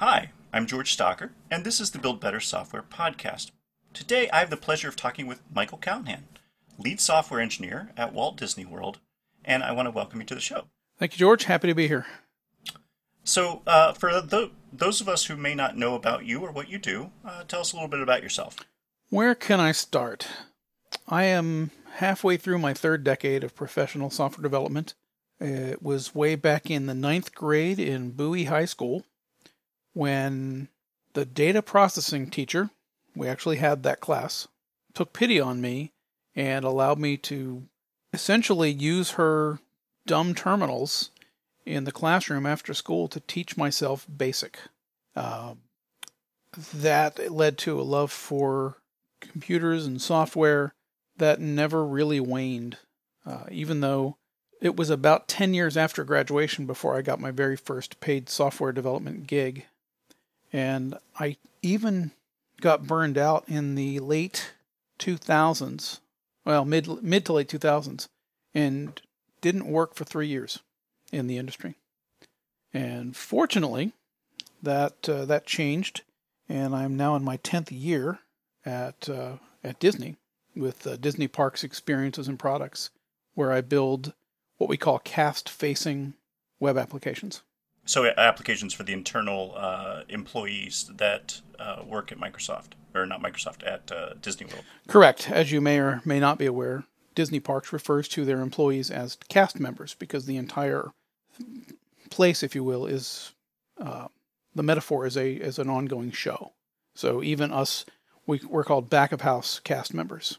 Hi, I'm George Stocker, and this is the Build Better Software podcast. Today I have the pleasure of talking with Michael Callaghan, lead software engineer at Walt Disney World, and I want to welcome you to the show. Thank you, George. Happy to be here. So, uh, for the, those of us who may not know about you or what you do, uh, tell us a little bit about yourself. Where can I start? I am halfway through my third decade of professional software development. It was way back in the ninth grade in Bowie High School when the data processing teacher, we actually had that class, took pity on me and allowed me to essentially use her dumb terminals in the classroom after school to teach myself basic. Uh, that led to a love for computers and software that never really waned, uh, even though it was about 10 years after graduation before I got my very first paid software development gig. And I even got burned out in the late 2000s, well, mid, mid to late 2000s, and didn't work for three years in the industry. And fortunately, that uh, that changed, and I'm now in my 10th year at uh, at Disney with uh, Disney Parks Experiences and Products, where I build what we call cast-facing web applications. So, applications for the internal uh, employees that uh, work at Microsoft, or not Microsoft, at uh, Disney World. Correct. As you may or may not be aware, Disney Parks refers to their employees as cast members because the entire place, if you will, is uh, the metaphor is a is an ongoing show. So even us, we, we're called back of house cast members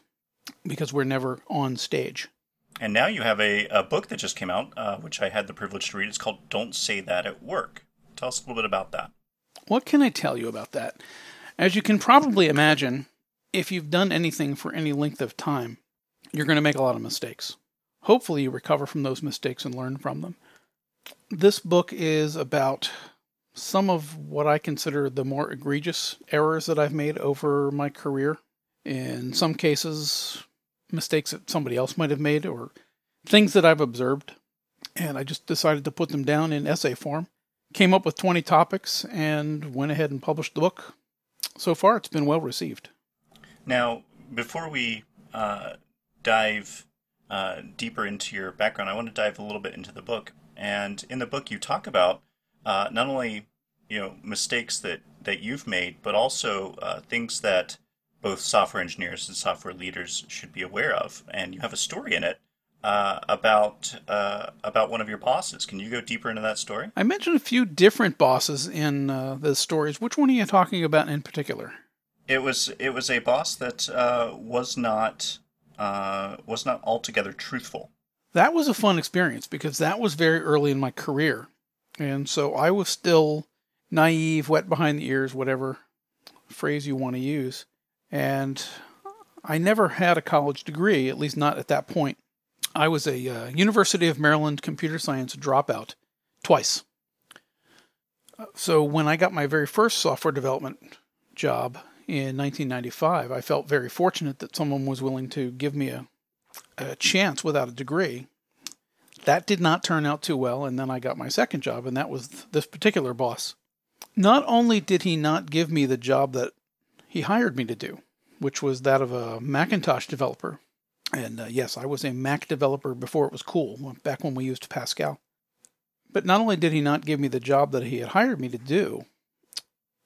because we're never on stage. And now you have a, a book that just came out, uh, which I had the privilege to read. It's called Don't Say That at Work. Tell us a little bit about that. What can I tell you about that? As you can probably imagine, if you've done anything for any length of time, you're going to make a lot of mistakes. Hopefully, you recover from those mistakes and learn from them. This book is about some of what I consider the more egregious errors that I've made over my career. In some cases, mistakes that somebody else might have made or things that I've observed. And I just decided to put them down in essay form. Came up with 20 topics and went ahead and published the book. So far, it's been well received. Now, before we uh, dive uh, deeper into your background, I want to dive a little bit into the book. And in the book, you talk about uh, not only you know mistakes that that you've made, but also uh, things that both software engineers and software leaders should be aware of. And you have a story in it uh, about uh, about one of your bosses. Can you go deeper into that story? I mentioned a few different bosses in uh, the stories. Which one are you talking about in particular? It was it was a boss that uh, was not uh, was not altogether truthful. That was a fun experience because that was very early in my career, and so I was still naive, wet behind the ears, whatever phrase you want to use. And I never had a college degree, at least not at that point. I was a uh, University of Maryland computer science dropout twice. So when I got my very first software development job in 1995, I felt very fortunate that someone was willing to give me a, a chance without a degree. That did not turn out too well, and then I got my second job, and that was this particular boss. Not only did he not give me the job that he hired me to do, which was that of a Macintosh developer. And uh, yes, I was a Mac developer before it was cool, back when we used Pascal. But not only did he not give me the job that he had hired me to do,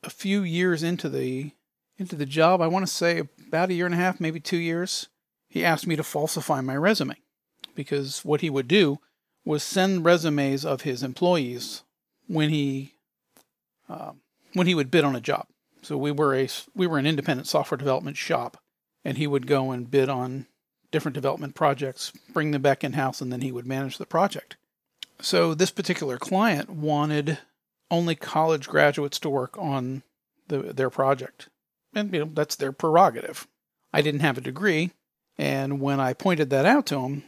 a few years into the into the job, I want to say about a year and a half, maybe two years, he asked me to falsify my resume because what he would do was send resumes of his employees when he uh, when he would bid on a job. So we were a we were an independent software development shop, and he would go and bid on different development projects, bring them back in house, and then he would manage the project. So this particular client wanted only college graduates to work on the, their project, and you know that's their prerogative. I didn't have a degree, and when I pointed that out to him,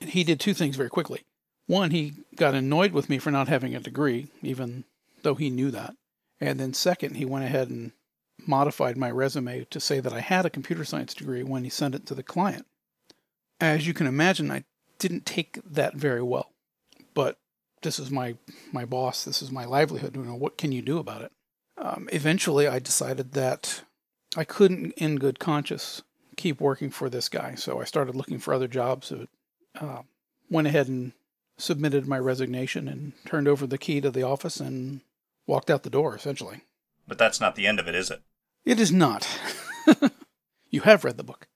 he did two things very quickly. One, he got annoyed with me for not having a degree, even though he knew that. And then, second, he went ahead and modified my resume to say that I had a computer science degree when he sent it to the client. As you can imagine, I didn't take that very well. But this is my my boss, this is my livelihood. You know, what can you do about it? Um, eventually, I decided that I couldn't, in good conscience, keep working for this guy. So I started looking for other jobs. Uh, went ahead and submitted my resignation and turned over the key to the office and walked out the door, essentially. But that's not the end of it, is it? It is not. you have read the book.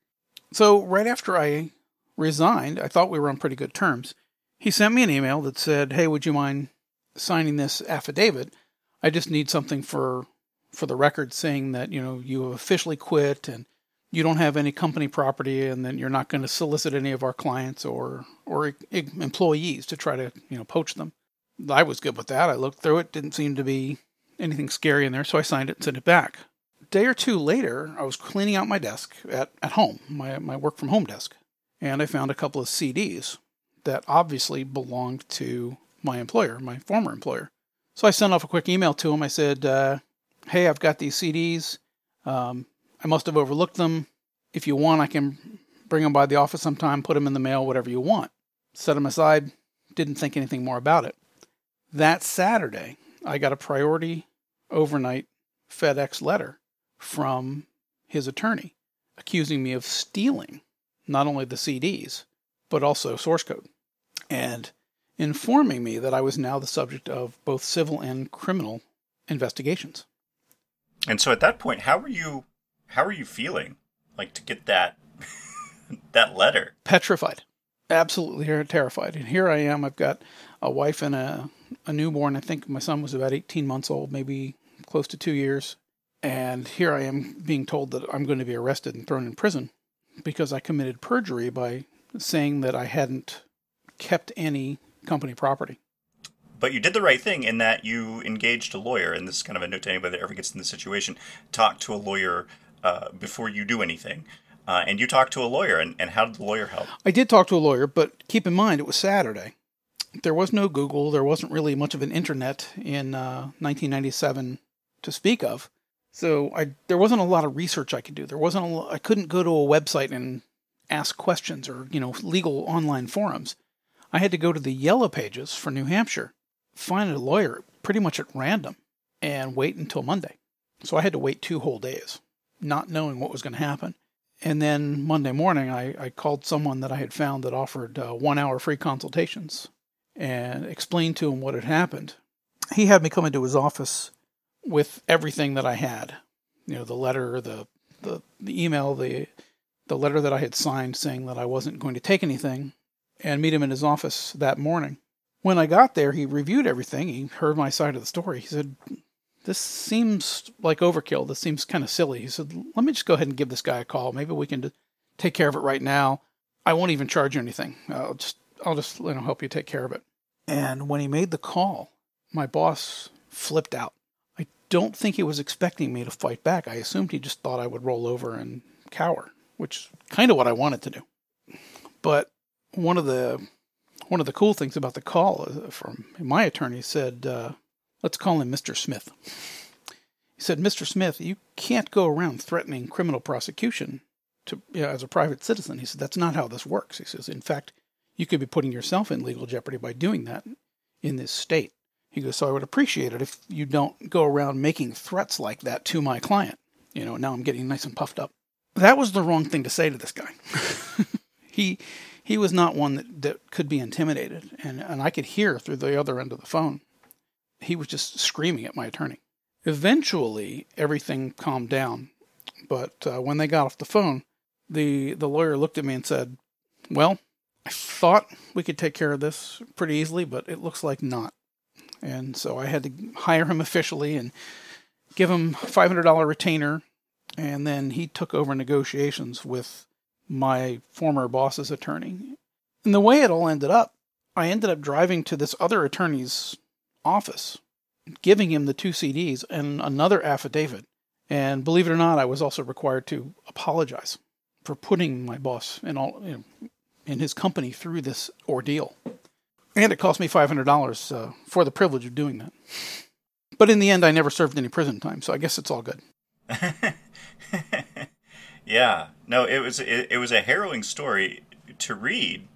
So, right after I resigned, I thought we were on pretty good terms. He sent me an email that said, Hey, would you mind signing this affidavit? I just need something for for the record saying that, you know, you have officially quit and you don't have any company property and then you're not going to solicit any of our clients or or employees to try to, you know, poach them. I was good with that. I looked through it, didn't seem to be anything scary in there, so I signed it and sent it back. A day or two later, I was cleaning out my desk at, at home, my, my work from home desk, and I found a couple of CDs that obviously belonged to my employer, my former employer. So I sent off a quick email to him. I said, uh, Hey, I've got these CDs. Um, I must have overlooked them. If you want, I can bring them by the office sometime, put them in the mail, whatever you want. Set them aside, didn't think anything more about it. That Saturday, I got a priority overnight FedEx letter from his attorney accusing me of stealing not only the CDs, but also source code, and informing me that I was now the subject of both civil and criminal investigations. And so at that point, how were you how were you feeling? Like to get that that letter? Petrified. Absolutely terrified. And here I am, I've got a wife and a a newborn. I think my son was about 18 months old, maybe close to two years. And here I am being told that I'm going to be arrested and thrown in prison because I committed perjury by saying that I hadn't kept any company property. But you did the right thing in that you engaged a lawyer, and this is kind of a note to anybody that ever gets in this situation: talk to a lawyer uh, before you do anything. Uh, and you talked to a lawyer, and, and how did the lawyer help? I did talk to a lawyer, but keep in mind it was Saturday there was no Google. There wasn't really much of an internet in uh, 1997 to speak of. So I there wasn't a lot of research I could do. There wasn't a, I couldn't go to a website and ask questions or you know legal online forums. I had to go to the yellow pages for New Hampshire, find a lawyer pretty much at random, and wait until Monday. So I had to wait two whole days, not knowing what was going to happen. And then Monday morning, I, I called someone that I had found that offered uh, one hour free consultations and explained to him what had happened. He had me come into his office with everything that I had. You know, the letter, the the, the email, the the letter that I had signed saying that I wasn't going to take anything, and meet him in his office that morning. When I got there, he reviewed everything. He heard my side of the story. He said, This seems like overkill. This seems kind of silly. He said, Let me just go ahead and give this guy a call. Maybe we can take care of it right now. I won't even charge you anything. I'll just I'll just you know help you take care of it. And when he made the call, my boss flipped out. I don't think he was expecting me to fight back. I assumed he just thought I would roll over and cower, which is kind of what I wanted to do. But one of the one of the cool things about the call uh, from my attorney said, uh, "Let's call him Mr. Smith." He said, "Mr. Smith, you can't go around threatening criminal prosecution to you know, as a private citizen." He said, "That's not how this works." He says, "In fact, you could be putting yourself in legal jeopardy by doing that in this state. He goes, So I would appreciate it if you don't go around making threats like that to my client. You know, now I'm getting nice and puffed up. That was the wrong thing to say to this guy. he he was not one that, that could be intimidated, and, and I could hear through the other end of the phone. He was just screaming at my attorney. Eventually, everything calmed down, but uh, when they got off the phone, the the lawyer looked at me and said, "Well, I thought we could take care of this pretty easily, but it looks like not. And so I had to hire him officially and give him $500 retainer. And then he took over negotiations with my former boss's attorney. And the way it all ended up, I ended up driving to this other attorney's office, giving him the two CDs and another affidavit. And believe it or not, I was also required to apologize for putting my boss and all you know, in his company through this ordeal. And it cost me $500 uh, for the privilege of doing that. But in the end, I never served any prison time, so I guess it's all good. yeah, no, it was it, it, was a harrowing story to read,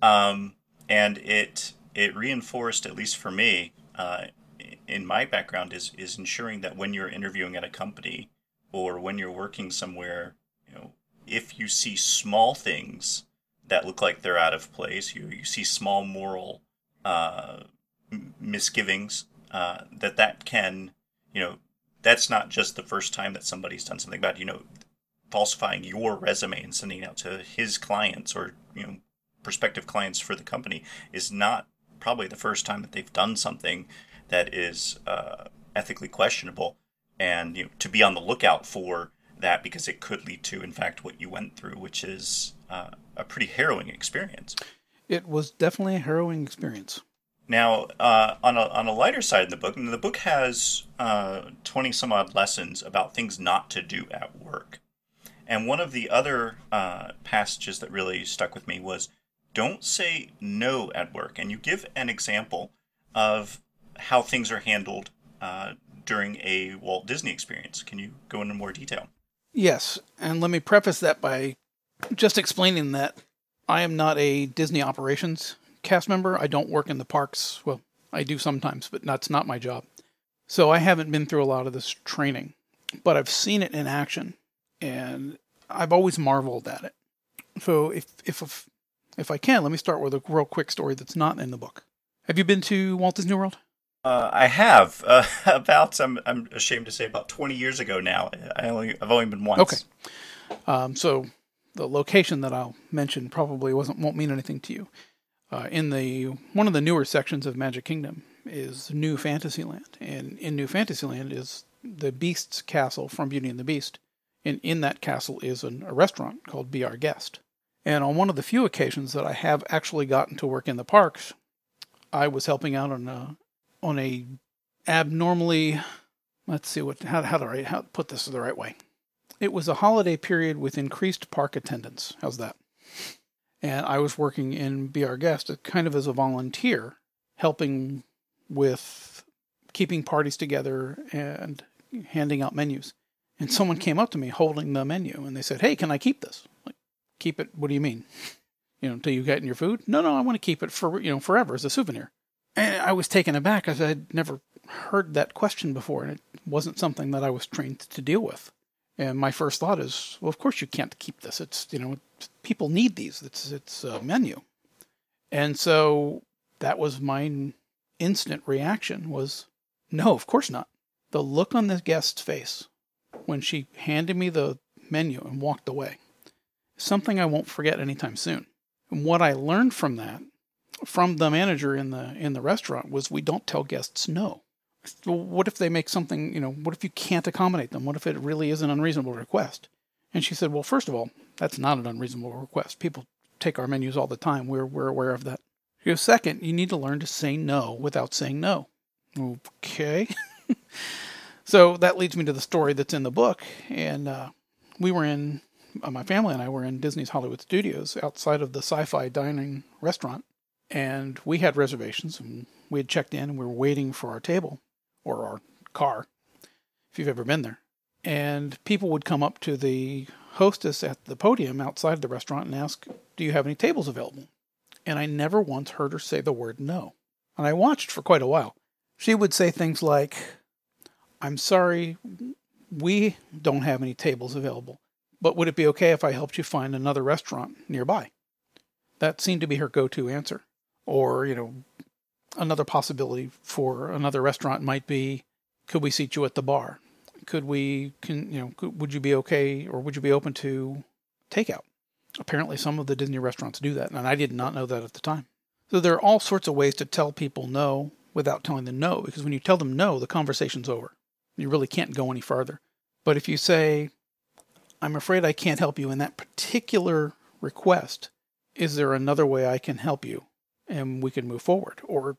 um, and it it reinforced, at least for me, uh, in my background, is is ensuring that when you're interviewing at a company or when you're working somewhere, you know, if you see small things that look like they're out of place, you you see small moral uh, misgivings, uh, that that can, you know, that's not just the first time that somebody's done something bad. You know, falsifying your resume and sending it out to his clients or you know prospective clients for the company is not probably the first time that they've done something that is uh, ethically questionable, and you know to be on the lookout for that because it could lead to, in fact, what you went through, which is uh, a pretty harrowing experience. It was definitely a harrowing experience. Now, uh, on a on a lighter side in the book, the book has uh, twenty some odd lessons about things not to do at work. And one of the other uh, passages that really stuck with me was don't say no at work. And you give an example of how things are handled uh, during a Walt Disney experience. Can you go into more detail? Yes. And let me preface that by just explaining that I am not a Disney operations cast member. I don't work in the parks. Well, I do sometimes, but that's not my job. So I haven't been through a lot of this training, but I've seen it in action and I've always marveled at it. So if if if I can, let me start with a real quick story that's not in the book. Have you been to Walt Disney World? Uh, I have uh, about I'm I'm ashamed to say about 20 years ago now. I only I've only been once. Okay. Um, so the location that I'll mention probably wasn't won't mean anything to you. Uh, in the one of the newer sections of Magic Kingdom is New Fantasyland, and in New Fantasyland is the Beast's castle from Beauty and the Beast, and in that castle is an, a restaurant called Be Our Guest. And on one of the few occasions that I have actually gotten to work in the parks, I was helping out on a on a abnormally let's see what how how do I how to put this the right way. It was a holiday period with increased park attendance. How's that? And I was working in Be Our Guest kind of as a volunteer, helping with keeping parties together and handing out menus. And someone came up to me holding the menu and they said, Hey, can I keep this? Keep it? What do you mean? You know, until you get in your food? No, no, I want to keep it for, you know, forever as a souvenir. And I was taken aback because I'd never heard that question before and it wasn't something that I was trained to deal with. And my first thought is, well, of course you can't keep this. It's, you know, people need these. It's, it's a menu. And so that was my instant reaction was, no, of course not. The look on the guest's face when she handed me the menu and walked away. Something I won't forget anytime soon. And what I learned from that, from the manager in the in the restaurant, was we don't tell guests no. What if they make something, you know, what if you can't accommodate them? What if it really is an unreasonable request? And she said, Well, first of all, that's not an unreasonable request. People take our menus all the time. We're we're aware of that. She goes, Second, you need to learn to say no without saying no. Okay. So that leads me to the story that's in the book. And uh, we were in, Uh, my family and I were in Disney's Hollywood Studios outside of the sci fi dining restaurant. And we had reservations and we had checked in and we were waiting for our table or our car, if you've ever been there. And people would come up to the hostess at the podium outside the restaurant and ask, Do you have any tables available? And I never once heard her say the word no. And I watched for quite a while. She would say things like, I'm sorry, we don't have any tables available, but would it be okay if I helped you find another restaurant nearby? That seemed to be her go to answer. Or, you know, another possibility for another restaurant might be could we seat you at the bar? Could we, can, you know, could, would you be okay or would you be open to takeout? Apparently, some of the Disney restaurants do that, and I did not know that at the time. So there are all sorts of ways to tell people no without telling them no, because when you tell them no, the conversation's over. You really can't go any farther. But if you say, I'm afraid I can't help you in that particular request, is there another way I can help you? And we can move forward. Or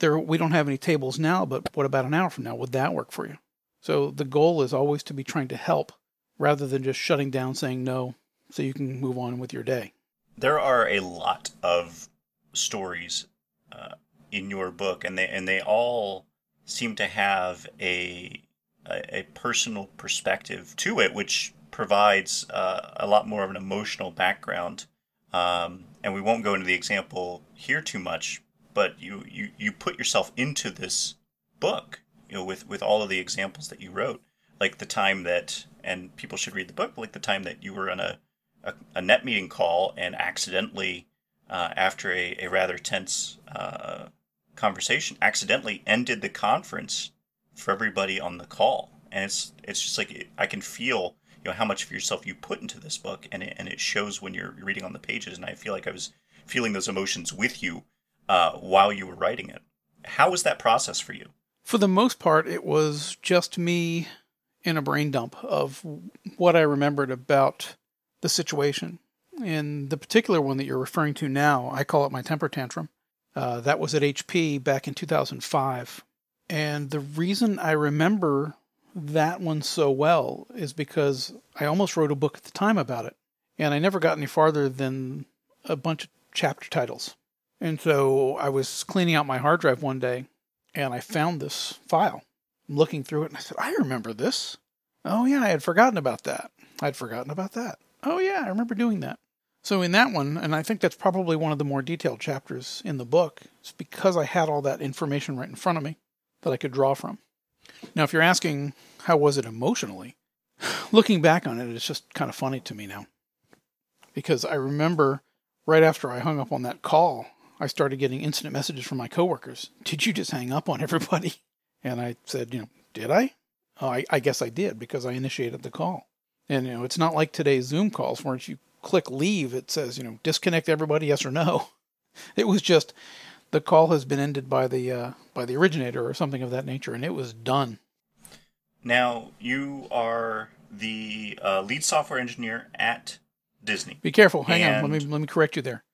there we don't have any tables now, but what about an hour from now? Would that work for you? So the goal is always to be trying to help rather than just shutting down saying no so you can move on with your day. There are a lot of stories uh, in your book and they and they all seem to have a a, a personal perspective to it, which provides uh, a lot more of an emotional background. Um, and we won't go into the example here too much, but you, you, you put yourself into this book, you know, with, with all of the examples that you wrote, like the time that, and people should read the book, like the time that you were on a, a, a NetMeeting call and accidentally, uh, after a, a rather tense uh, conversation, accidentally ended the conference for everybody on the call. And it's it's just like I can feel you know how much of yourself you put into this book, and it, and it shows when you're reading on the pages. And I feel like I was feeling those emotions with you uh, while you were writing it. How was that process for you? For the most part, it was just me in a brain dump of what I remembered about the situation. In the particular one that you're referring to now, I call it my temper tantrum. Uh, that was at HP back in 2005. And the reason I remember that one so well is because I almost wrote a book at the time about it. And I never got any farther than a bunch of chapter titles. And so I was cleaning out my hard drive one day and I found this file. I'm looking through it and I said, I remember this. Oh, yeah, I had forgotten about that. I'd forgotten about that. Oh, yeah, I remember doing that. So in that one, and I think that's probably one of the more detailed chapters in the book, it's because I had all that information right in front of me that I could draw from. Now, if you're asking how was it emotionally, looking back on it, it's just kind of funny to me now. Because I remember right after I hung up on that call, I started getting instant messages from my coworkers. Did you just hang up on everybody? And I said, you know, did I? Oh, I, I guess I did because I initiated the call. And you know, it's not like today's Zoom calls where if you click leave, it says, you know, disconnect everybody, yes or no. It was just the call has been ended by the uh, by the originator or something of that nature, and it was done. Now you are the uh, lead software engineer at Disney. Be careful. Hang and... on. Let me let me correct you there.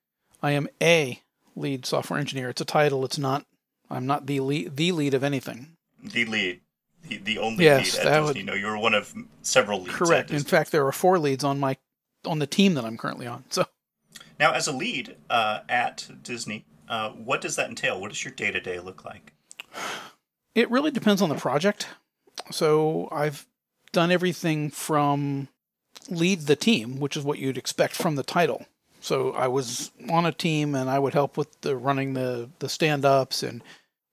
I am a lead software engineer. It's a title. It's not. I'm not the lead. The lead of anything. The lead. The, the only yes, lead at Disney. Would... No, you're one of several leads. Correct. In fact, there are four leads on my on the team that I'm currently on. So now, as a lead uh, at Disney, uh, what does that entail? What does your day to day look like? It really depends on the project. So I've done everything from lead the team, which is what you'd expect from the title. So I was on a team and I would help with the running the, the stand ups and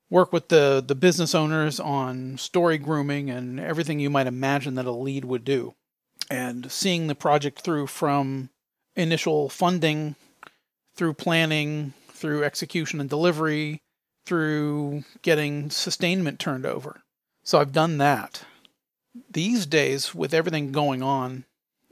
work with the, the business owners on story grooming and everything you might imagine that a lead would do and seeing the project through from initial funding through planning through execution and delivery through getting sustainment turned over. So i've done that. These days with everything going on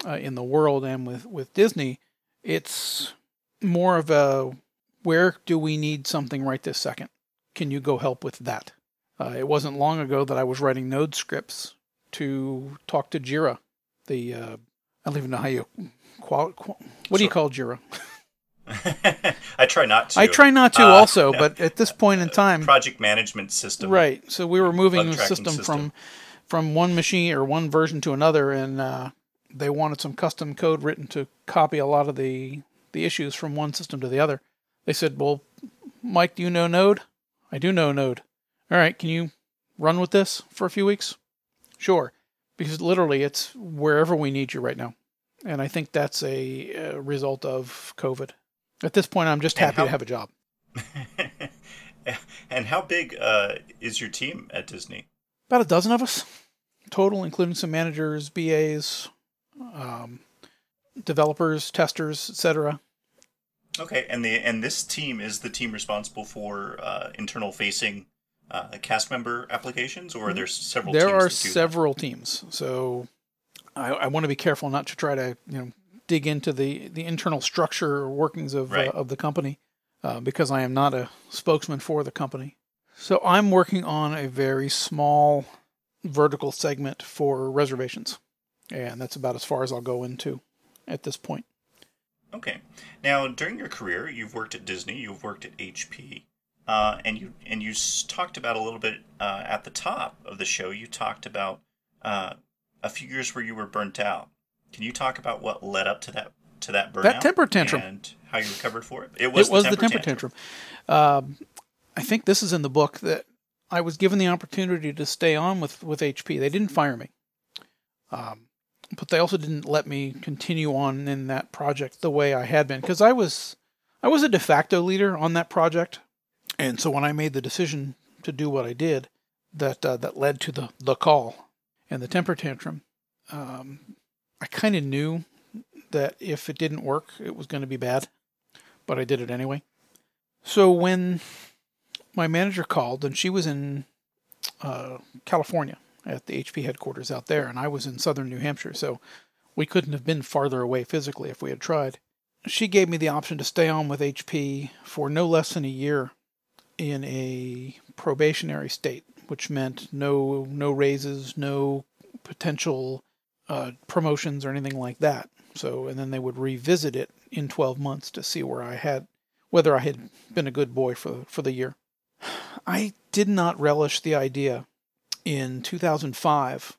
uh, in the world and with, with disney it's more of a where do we need something right this second? Can you go help with that? Uh, it wasn't long ago that i was writing node scripts to talk to jira the uh, I don't even know how you qual, qual what do you call Jira? I try not to. I try not to uh, also, but at this point in time, project management system. Right. So we were moving the system, system, from from one machine or one version to another, and uh, they wanted some custom code written to copy a lot of the the issues from one system to the other. They said, "Well, Mike, do you know Node? I do know Node. All right, can you run with this for a few weeks? Sure because literally it's wherever we need you right now. And I think that's a, a result of COVID. At this point, I'm just happy how, to have a job. and how big uh, is your team at Disney? About a dozen of us total, including some managers, BAs, um, developers, testers, etc. Okay, and the and this team is the team responsible for uh, internal facing uh, cast member applications, or are there several? There are several that? teams, so I, I, want to be careful not to try to you know dig into the the internal structure or workings of right. uh, of the company uh, because I am not a spokesman for the company. So I'm working on a very small vertical segment for reservations, and that's about as far as I'll go into at this point. Okay. Now, during your career, you've worked at Disney, you've worked at HP. Uh, and you and you talked about a little bit uh, at the top of the show. You talked about uh, a few years where you were burnt out. Can you talk about what led up to that to that burnout? That temper tantrum and how you recovered for it. It was, it was the, temper the temper tantrum. tantrum. Um, I think this is in the book that I was given the opportunity to stay on with with HP. They didn't fire me, um, but they also didn't let me continue on in that project the way I had been because I was I was a de facto leader on that project And so when I made the decision to do what I did, that uh, that led to the the call and the temper tantrum. Um, I kind of knew that if it didn't work, it was going to be bad, but I did it anyway. So when my manager called, and she was in uh, California at the HP headquarters out there, and I was in southern New Hampshire, so we couldn't have been farther away physically if we had tried. She gave me the option to stay on with HP for no less than a year in a probationary state, which meant no no raises, no potential uh, promotions or anything like that. So, and then they would revisit it in 12 months to see where I had, whether I had been a good boy for for the year. I did not relish the idea in 2005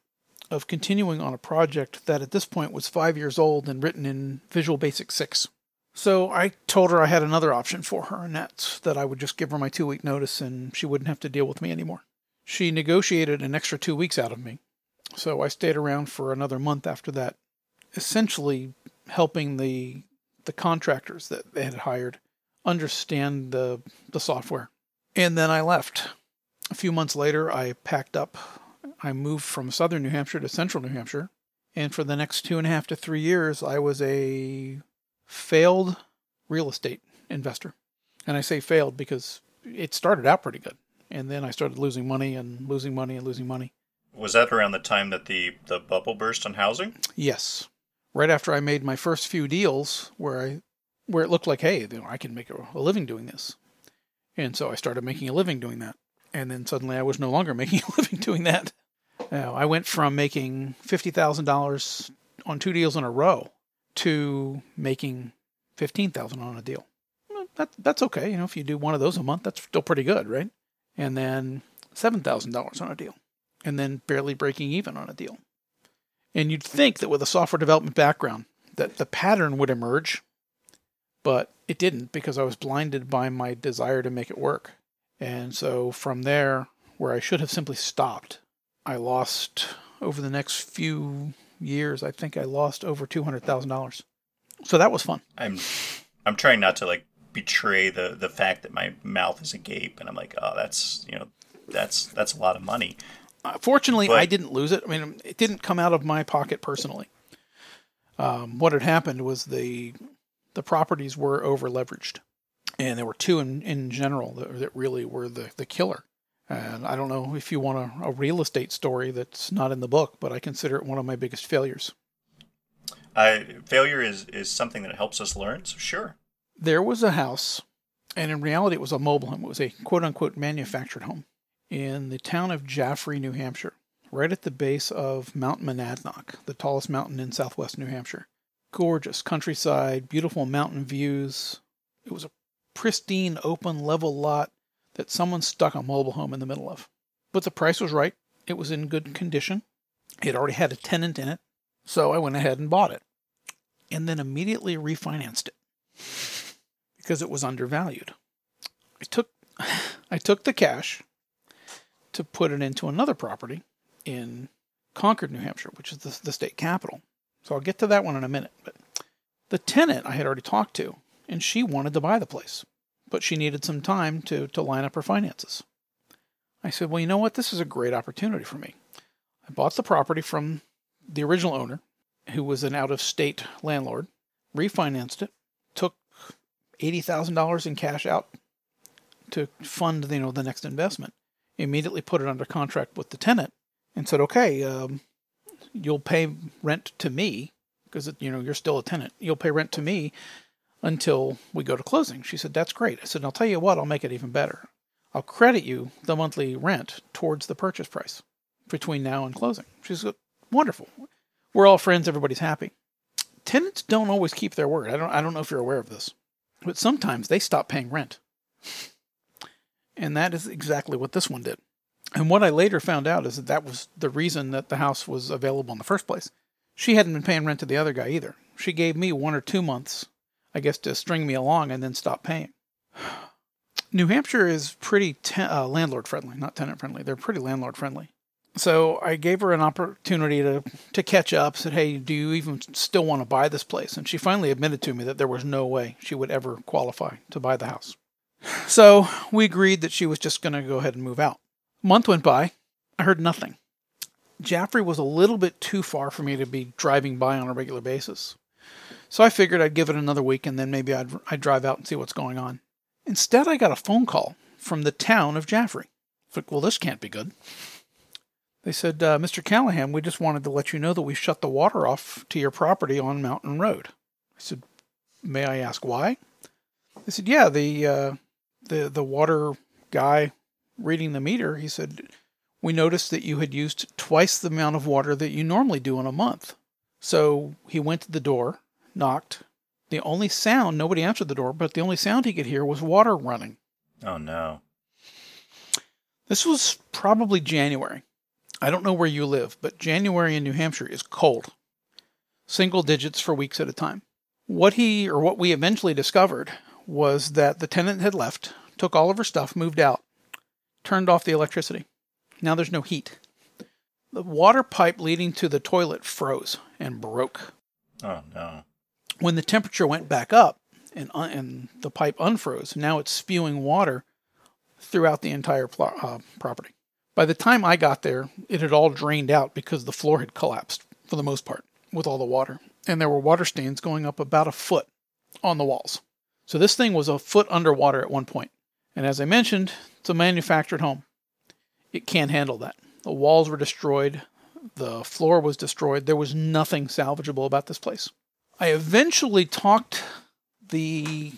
of continuing on a project that at this point was five years old and written in Visual Basic 6. So I told her I had another option for her, and that's that I would just give her my two week notice and she wouldn't have to deal with me anymore. She negotiated an extra two weeks out of me. So I stayed around for another month after that, essentially helping the the contractors that they had hired understand the the software. And then I left. A few months later I packed up. I moved from southern New Hampshire to central New Hampshire. And for the next two and a half to three years I was a failed real estate investor. And I say failed because it started out pretty good. And then I started losing money and losing money and losing money. Was that around the time that the, the bubble burst on housing? Yes. Right after I made my first few deals where I where it looked like, hey, you know, I can make a, a living doing this. And so I started making a living doing that. And then suddenly I was no longer making a living doing that. Uh, I went from making $50,000 on two deals in a row to making fifteen thousand on a deal. That that's okay. You know, if you do one of those a month, that's still pretty good, right? And then seven thousand dollars on a deal, and then barely breaking even on a deal. And you'd think that with a software development background, that the pattern would emerge, but it didn't because I was blinded by my desire to make it work. And so from there, where I should have simply stopped, I lost over the next few years, I think I lost over two hundred thousand dollars. So that was fun. I'm I'm trying not to like betray the the fact that my mouth is agape, and I'm like, oh, that's you know, that's that's a lot of money. Uh, fortunately, but, I didn't lose it. I mean, it didn't come out of my pocket personally. Um, what had happened was the the properties were over leveraged, and there were two in in general that, that really were the the killer. And I don't know if you want a, a, real estate story that's not in the book, but I consider it one of my biggest failures. Uh, failure is, is something that helps us learn, so sure. There was a house, and in reality, it was a mobile home. It was a quote unquote manufactured home in the town of Jaffrey, New Hampshire, right at the base of Mount Monadnock, the tallest mountain in southwest New Hampshire. Gorgeous countryside, beautiful mountain views. It was a pristine, open, level lot that someone stuck a mobile home in the middle of. But the price was right. It was in good condition. It already had a tenant in it. So I went ahead and bought it. And then immediately refinanced it because it was undervalued. I took I took the cash to put it into another property in Concord, New Hampshire, which is the, the state capital. So I'll get to that one in a minute. But the tenant I had already talked to, and she wanted to buy the place but she needed some time to, to line up her finances. I said, Well, you know what? This is a great opportunity for me. I bought the property from the original owner, who was an out of state landlord, refinanced it, took $80,000 in cash out to fund you know, the next investment, immediately put it under contract with the tenant, and said, Okay, um, you'll pay rent to me because you know you're still a tenant. You'll pay rent to me until we go to closing. She said, That's great. I said, I'll tell you what, I'll make it even better. I'll credit you the monthly rent towards the purchase price between now and closing. She said, Wonderful. We're all friends, everybody's happy. Tenants don't always keep their word. I don't I don't know if you're aware of this. But sometimes they stop paying rent. And that is exactly what this one did. And what I later found out is that that was the reason that the house was available in the first place. She hadn't been paying rent to the other guy either. She gave me one or two months I guess, to string me along and then stop paying. New Hampshire is pretty uh, landlord friendly, not tenant friendly. They're pretty landlord friendly. So I gave her an opportunity to to catch up. Said, "Hey, do you even still want to buy this place?" And she finally admitted to me that there was no way she would ever qualify to buy the house. So we agreed that she was just going to go ahead and move out. A month went by. I heard nothing. Jaffrey was a little bit too far for me to be driving by on a regular basis. So I figured I'd give it another week and then maybe I'd, I'd drive out and see what's going on. Instead, I got a phone call from the town of Jaffrey. Like, well, this can't be good. They said, uh, Mr. Callaghan, we just wanted to let you know that we shut the water off to your property on Mountain Road. I said, may I ask why? They said, yeah, the, uh, the, the water guy reading the meter, he said, we noticed that you had used twice the amount of water that you normally do in a month. So he went to the door, knocked. The only sound, nobody answered the door, but the only sound he could hear was water running. Oh, no. This was probably January. I don't know where you live, but January in New Hampshire is cold. Single digits for weeks at a time. What he, or what we eventually discovered, was that the tenant had left, took all of her stuff, moved out, turned off the electricity. Now there's no heat. The water pipe leading to the toilet froze and broke. Oh, no. When the temperature went back up and, un- and the pipe unfroze, now it's spewing water throughout the entire pl- uh, property. By the time I got there, it had all drained out because the floor had collapsed for the most part with all the water. And there were water stains going up about a foot on the walls. So this thing was a foot underwater at one point. And as I mentioned, it's a manufactured home. It can't handle that. The walls were destroyed, the floor was destroyed. There was nothing salvageable about this place. I eventually talked the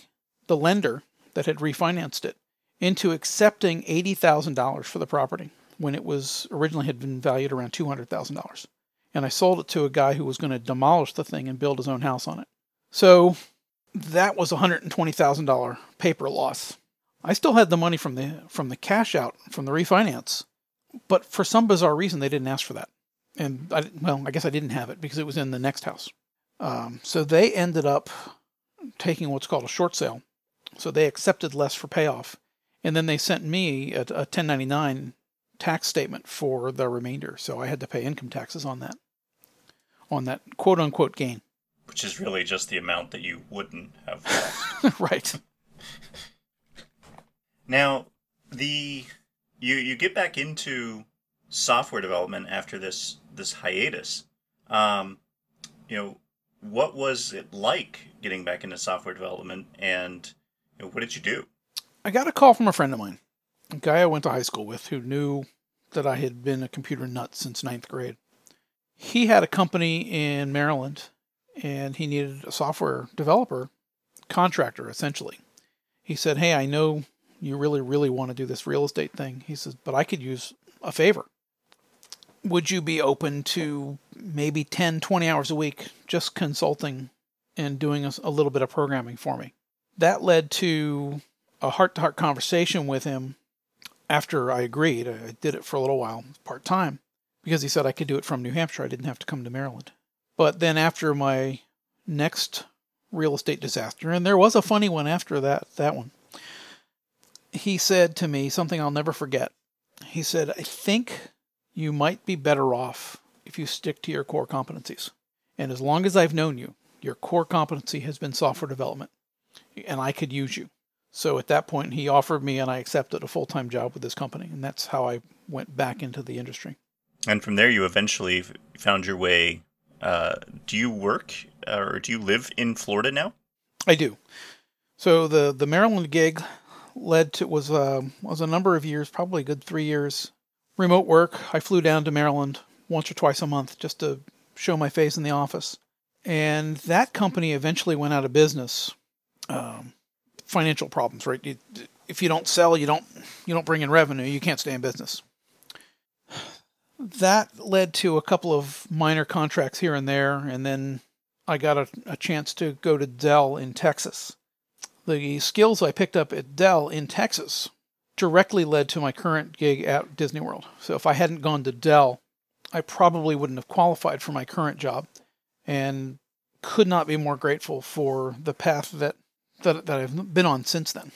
the lender that had refinanced it into accepting $80,000 for the property when it was originally had been valued around $200,000. And I sold it to a guy who was going to demolish the thing and build his own house on it. So that was a $120,000 paper loss. I still had the money from the from the cash out from the refinance, but for some bizarre reason they didn't ask for that. And I, well, I guess I didn't have it because it was in the next house. Um, so they ended up taking what's called a short sale. So they accepted less for payoff, and then they sent me a, a 1099 tax statement for the remainder. So I had to pay income taxes on that, on that quote unquote gain. Which is really just the amount that you wouldn't have lost. right. Now, the you you get back into software development after this this hiatus. Um, you know, what was it like getting back into software development, and you know, what did you do? I got a call from a friend of mine, a guy I went to high school with, who knew that I had been a computer nut since ninth grade. He had a company in Maryland, and he needed a software developer, contractor essentially. He said, "Hey, I know you really, really want to do this real estate thing." He says, "But I could use a favor. Would you be open to maybe 10, 20 hours a week just consulting and doing a, a little bit of programming for me?" That led to a heart-to-heart conversation with him after I agreed. I did it for a little while, part time, because he said I could do it from New Hampshire. I didn't have to come to Maryland. But then after my next real estate disaster, and there was a funny one after that that one, he said to me something I'll never forget. He said, I think you might be better off if you stick to your core competencies. And as long as I've known you, your core competency has been software development, and I could use you. So at that point, he offered me, and I accepted a full time job with this company, and that's how I went back into the industry. And from there, you eventually found your way. Uh, do you work uh, or do you live in Florida now? I do. So the the Maryland gig led to was uh, was a number of years, probably a good three years, remote work. I flew down to Maryland once or twice a month just to show my face in the office, and that company eventually went out of business. Um, financial problems, right? You, if you don't sell, you don't you don't bring in revenue, you can't stay in business. That led to a couple of minor contracts here and there, and then I got a, a chance to go to Dell in Texas. The skills I picked up at Dell in Texas directly led to my current gig at Disney World. So if I hadn't gone to Dell, I probably wouldn't have qualified for my current job and could not be more grateful for the path that that, that I've been on since then.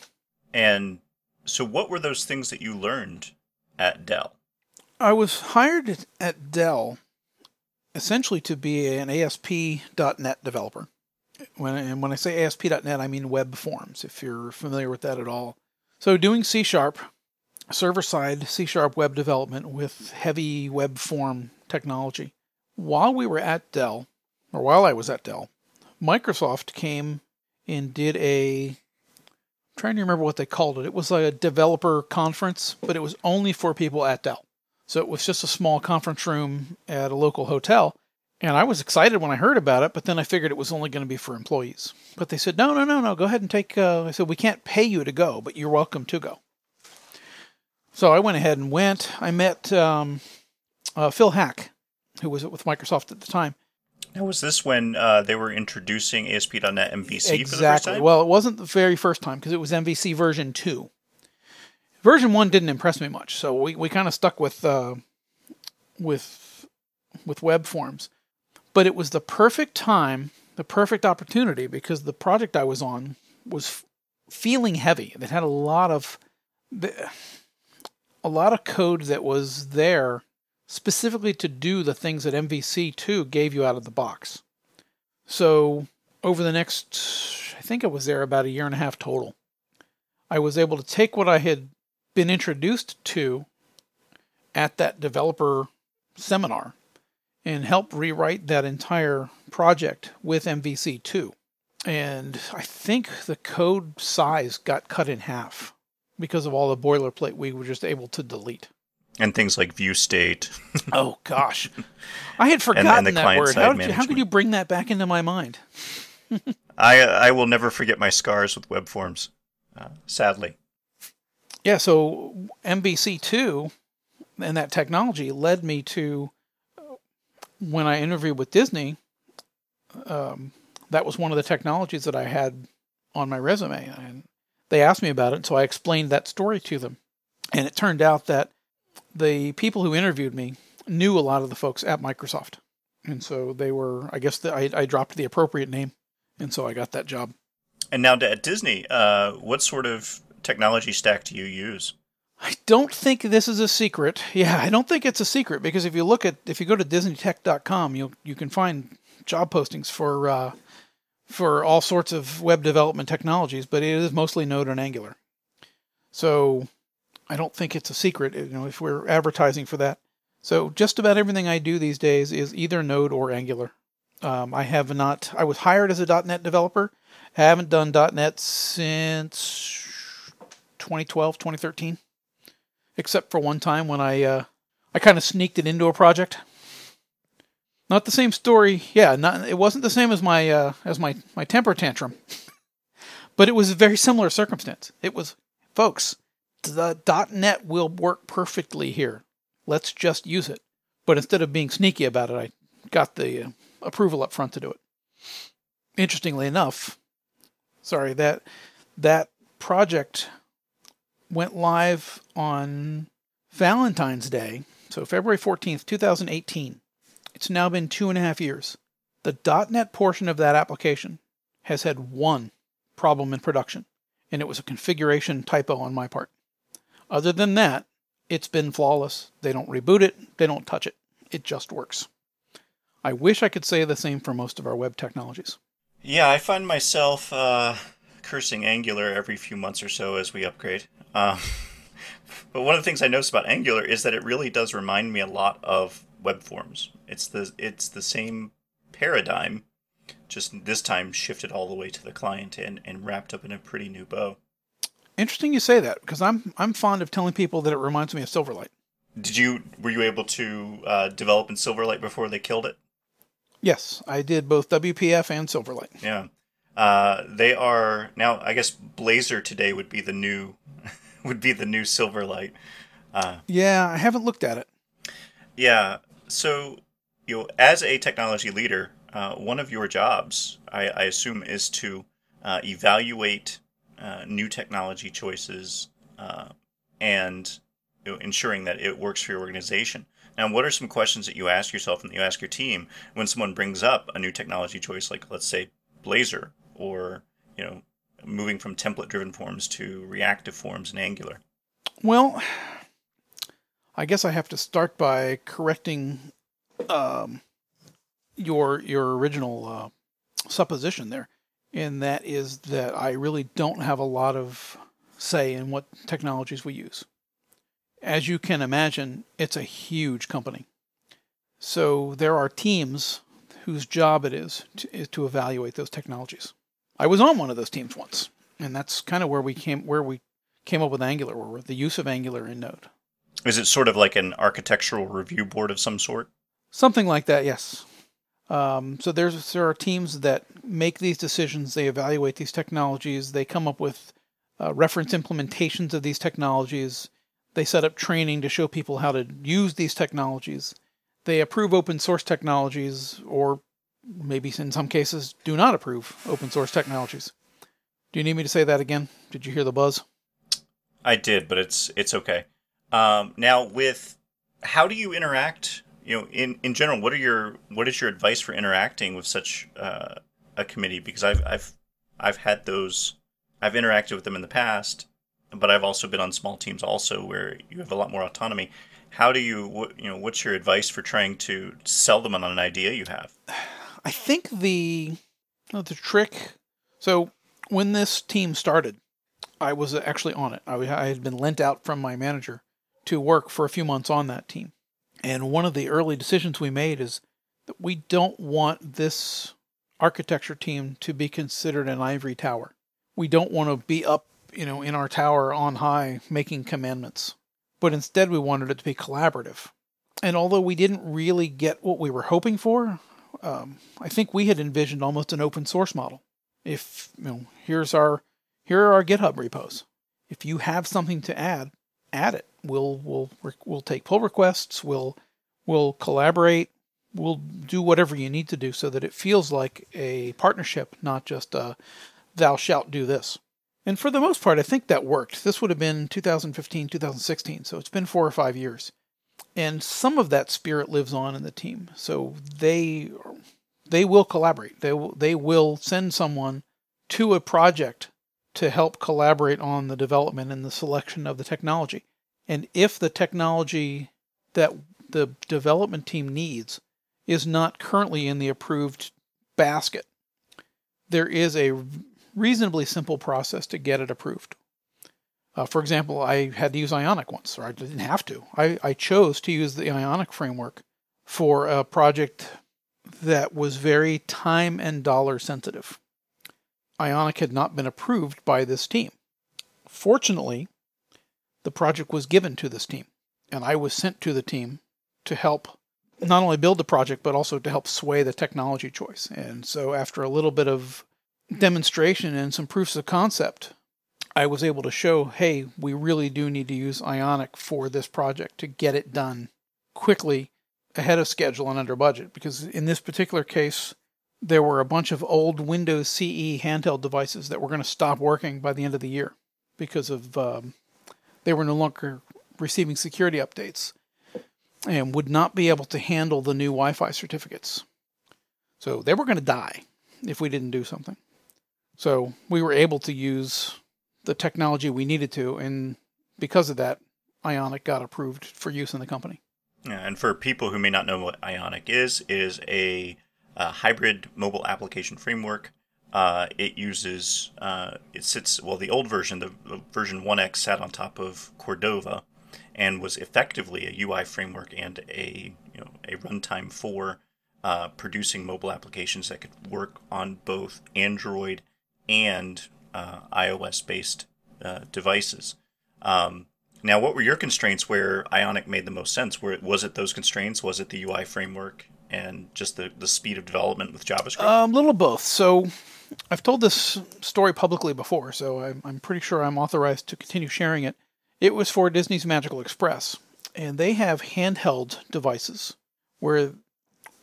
And so, what were those things that you learned at Dell? I was hired at Dell essentially to be an ASP.NET developer. When and when I say ASP.NET, I mean web forms. If you're familiar with that at all, So doing C sharp, server side C sharp web development with heavy web form technology. While we were at Dell, or while I was at Dell, Microsoft came and did a I'm trying to remember what they called it. It was a developer conference, but it was only for people at Dell. So it was just a small conference room at a local hotel. And I was excited when I heard about it, but then I figured it was only going to be for employees. But they said, no, no, no, no, go ahead and take. Uh, I said, we can't pay you to go, but you're welcome to go. So I went ahead and went. I met um, uh, Phil Haack, who was with Microsoft at the time. Now, was this when uh, they were introducing ASP.NET MVC exactly. for the first time? Well, it wasn't the very first time because it was MVC version 2. Version 1 didn't impress me much, so we, we kind of stuck with uh, with with web forms. But it was the perfect time, the perfect opportunity because the project I was on was f- feeling heavy. It had a lot of a lot of code that was there specifically to do the things that MVC2 gave you out of the box. So, over the next, I think I was there about a year and a half total, I was able to take what I had been introduced to at that developer seminar and help rewrite that entire project with MVC2. And I think the code size got cut in half because of all the boilerplate we were just able to delete. And things like view state. oh gosh, I had forgotten and, and that word. How, you, how could you bring that back into my mind? I I will never forget my scars with web forms. Uh, sadly. Yeah. So MVC two and that technology led me to when I interviewed with Disney. Um, that was one of the technologies that I had on my resume, and they asked me about it, so I explained that story to them. And it turned out that the people who interviewed me knew a lot of the folks at Microsoft. And so they were, I guess the, I, I dropped the appropriate name. And so I got that job. And now at Disney, uh, what sort of technology stack do you use? I don't think this is a secret. Yeah, I don't think it's a secret because if you look at if you go to disneytech.com, you you can find job postings for uh, for all sorts of web development technologies, but it is mostly Node and Angular. So I don't think it's a secret, you know, if we're advertising for that. So just about everything I do these days is either Node or Angular. Um, I have not. I was hired as a .NET developer. I haven't done .NET since 2012, 2013, except for one time when I uh, I kind of sneaked it into a project. Not the same story. Yeah, not it wasn't the same as my uh, as my my temper tantrum, but it was a very similar circumstance. It was, folks, the .NET will work perfectly here. Let's just use it. But instead of being sneaky about it, I got the uh, approval up front to do it. Interestingly enough, sorry that that project went live on Valentine's Day, so February 14th, 2018. It's now been two and a half years. The .NET portion of that application has had one problem in production, and it was a configuration typo on my part. Other than that, it's been flawless. They don't reboot it, they don't touch it. It just works. I wish I could say the same for most of our web technologies. Yeah, I find myself uh, cursing Angular every few months or so as we upgrade. Um, but one of the things I notice about Angular is that it really does remind me a lot of web forms. It's the it's the same paradigm, just this time shifted all the way to the client and, and wrapped up in a pretty new bow. Interesting you say that because I'm I'm fond of telling people that it reminds me of Silverlight. Did you were you able to uh, develop in Silverlight before they killed it? Yes, I did both WPF and Silverlight. Yeah, uh, they are now. I guess Blazor today would be the new would be the new Silverlight. Uh, yeah, I haven't looked at it. Yeah, so you know, as a technology leader, uh, one of your jobs, I, I assume, is to uh, evaluate uh, new technology choices uh, and you know, ensuring that it works for your organization. Now, what are some questions that you ask yourself and that you ask your team when someone brings up a new technology choice, like let's say Blazor, or you know, moving from template-driven forms to reactive forms in Angular? Well, I guess I have to start by correcting um, your your original uh, supposition there, and that is that I really don't have a lot of say in what technologies we use. As you can imagine, it's a huge company. So there are teams whose job it is to, is to evaluate those technologies. I was on one of those teams once, and that's kind of where we came where we came up with Angular, or the use of Angular in Node. Is it sort of like an architectural review board of some sort? Something like that, yes. Um, so there's there are teams that make these decisions. They evaluate these technologies. They come up with uh, reference implementations of these technologies. They set up training to show people how to use these technologies. They approve open source technologies, or maybe in some cases do not approve open source technologies. Do you need me to say that again? Did you hear the buzz? I did, but it's it's okay. Um, now, with how do you interact? You know, in, in general, what are your what is your advice for interacting with such uh, a committee? Because I've I've I've had those, I've interacted with them in the past, but I've also been on small teams also where you have a lot more autonomy. How do you you know what's your advice for trying to sell them on an idea you have? I think the the trick. So when this team started, I was actually on it. I, I had been lent out from my manager to work for a few months on that team. And one of the early decisions we made is that we don't want this architecture team to be considered an ivory tower. We don't want to be up, you know, in our tower on high making commandments. But instead we wanted it to be collaborative. And although we didn't really get what we were hoping for, um, I think we had envisioned almost an open source model. If you know, here's our here are our GitHub repos. If you have something to add, add it. We'll we'll we'll take pull requests. We'll we'll collaborate. We'll do whatever you need to do so that it feels like a partnership, not just a thou shalt do this. And for the most part, I think that worked. This would have been 2015, 2016, so it's been four or five years. And some of that spirit lives on in the team. So they they will collaborate. They will, they will send someone to a project to help collaborate on the development and the selection of the technology. And if the technology that the development team needs is not currently in the approved basket, there is a reasonably simple process to get it approved. Uh, for example, I had to use Ionic once, or I didn't have to. I, I chose to use the Ionic framework for a project that was very time and dollar sensitive. Ionic had not been approved by this team. Fortunately, the project was given to this team, and I was sent to the team to help not only build the project, but also to help sway the technology choice. And so, after a little bit of demonstration and some proofs of concept, I was able to show hey, we really do need to use Ionic for this project to get it done quickly, ahead of schedule, and under budget. Because in this particular case, there were a bunch of old Windows CE handheld devices that were going to stop working by the end of the year because of um, they were no longer receiving security updates and would not be able to handle the new Wi-Fi certificates. So they were going to die if we didn't do something. So we were able to use the technology we needed to, and because of that, Ionic got approved for use in the company. Yeah, and for people who may not know what Ionic is, it is a uh, hybrid mobile application framework. Uh, it uses uh, it sits well the old version the, the, version 1x sat on top of Cordova and was effectively a UI framework and a you know a runtime for uh, producing mobile applications that could work on both Android and uh, iOS based uh, devices. Um, now, what were your constraints where Ionic made the most sense? Were was it those constraints? Was it the UI framework? and just the, the speed of development with JavaScript? A um, little both. So I've told this story publicly before, so I'm, I'm pretty sure I'm authorized to continue sharing it. It was for Disney's Magical Express, and they have handheld devices where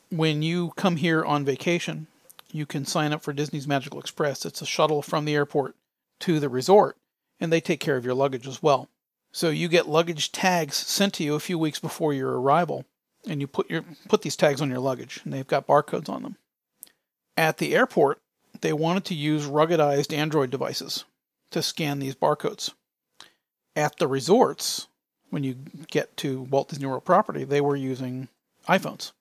when you come here on vacation, you can sign up for Disney's Magical Express. It's a shuttle from the airport to the resort, and they take care of your luggage as well. So you get luggage tags sent to you a few weeks before your arrival and you put your put these tags on your luggage and they've got barcodes on them. At the airport, they wanted to use ruggedized Android devices to scan these barcodes. At the resorts, when you get to Walt Disney World property, they were using iPhones.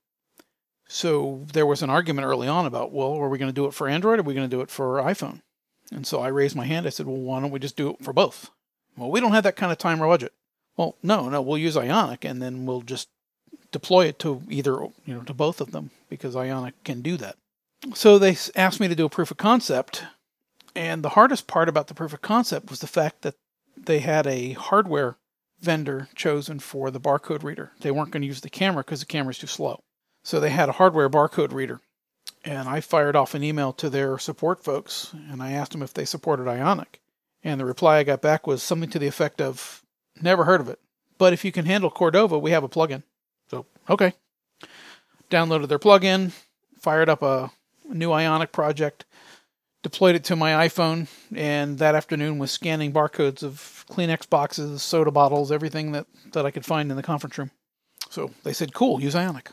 So there was an argument early on about, well, are we going to do it for Android or are we going to do it for iPhone? And so I raised my hand. I said, well, why don't we just do it for both? Well, we don't have that kind of time or budget. Well, no, no, we'll use Ionic and then we'll just deploy it to either, you know, to both of them because Ionic can do that. So they asked me to do a proof of concept. And the hardest part about the proof of concept was the fact that they had a hardware vendor chosen for the barcode reader. They weren't going to use the camera because the camera's too slow. So they had a hardware barcode reader. And I fired off an email to their support folks and I asked them if they supported Ionic. And the reply I got back was something to the effect of, never heard of it. But if you can handle Cordova, we have a plugin. So, okay. Downloaded their plugin, fired up a new Ionic project, deployed it to my iPhone, and that afternoon was scanning barcodes of Kleenex boxes, soda bottles, everything that, that I could find in the conference room. So they said, cool, use Ionic.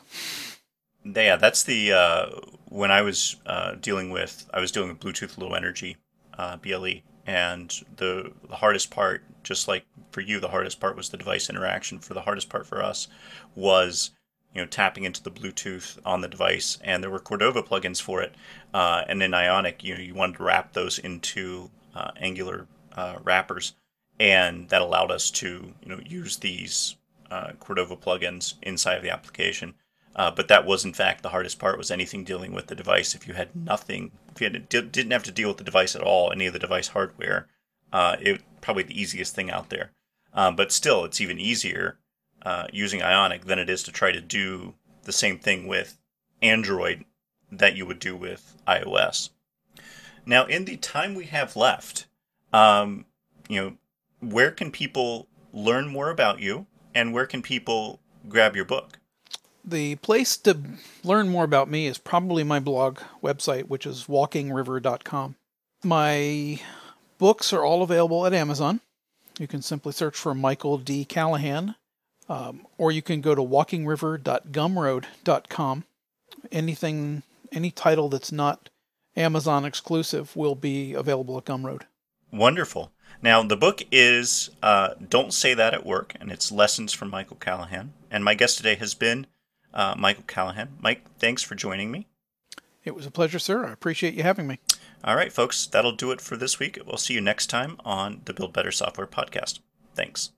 Yeah, that's the uh, when I was uh, dealing with I was dealing with Bluetooth Low Energy uh, BLE, and the, the hardest part, just like for you, the hardest part was the device interaction. For the hardest part for us was you know tapping into the Bluetooth on the device, and there were Cordova plugins for it, uh, and in Ionic, you know, you wanted to wrap those into uh, Angular uh, wrappers, and that allowed us to you know use these uh, Cordova plugins inside of the application. Uh, but that was in fact the hardest part was anything dealing with the device. If you had nothing, if you had, didn't have to deal with the device at all, any of the device hardware, uh, it probably the easiest thing out there. Um, but still, it's even easier uh, using Ionic than it is to try to do the same thing with Android that you would do with iOS. Now, in the time we have left, um, you know, where can people learn more about you, and where can people grab your book? The place to learn more about me is probably my blog website, which is walkingriver.com. My books are all available at Amazon. You can simply search for Michael D. Callaghan, um, or you can go to walkingriver.gumroad.com. Anything, any title that's not Amazon exclusive will be available at Gumroad. Wonderful. Now, the book is uh, Don't Say That at Work, and it's Lessons from Michael Callaghan. And my guest today has been uh, Michael Callaghan. Mike, thanks for joining me. It was a pleasure, sir. I appreciate you having me. All right, folks, that'll do it for this week. We'll see you next time on the Build Better Software podcast. Thanks.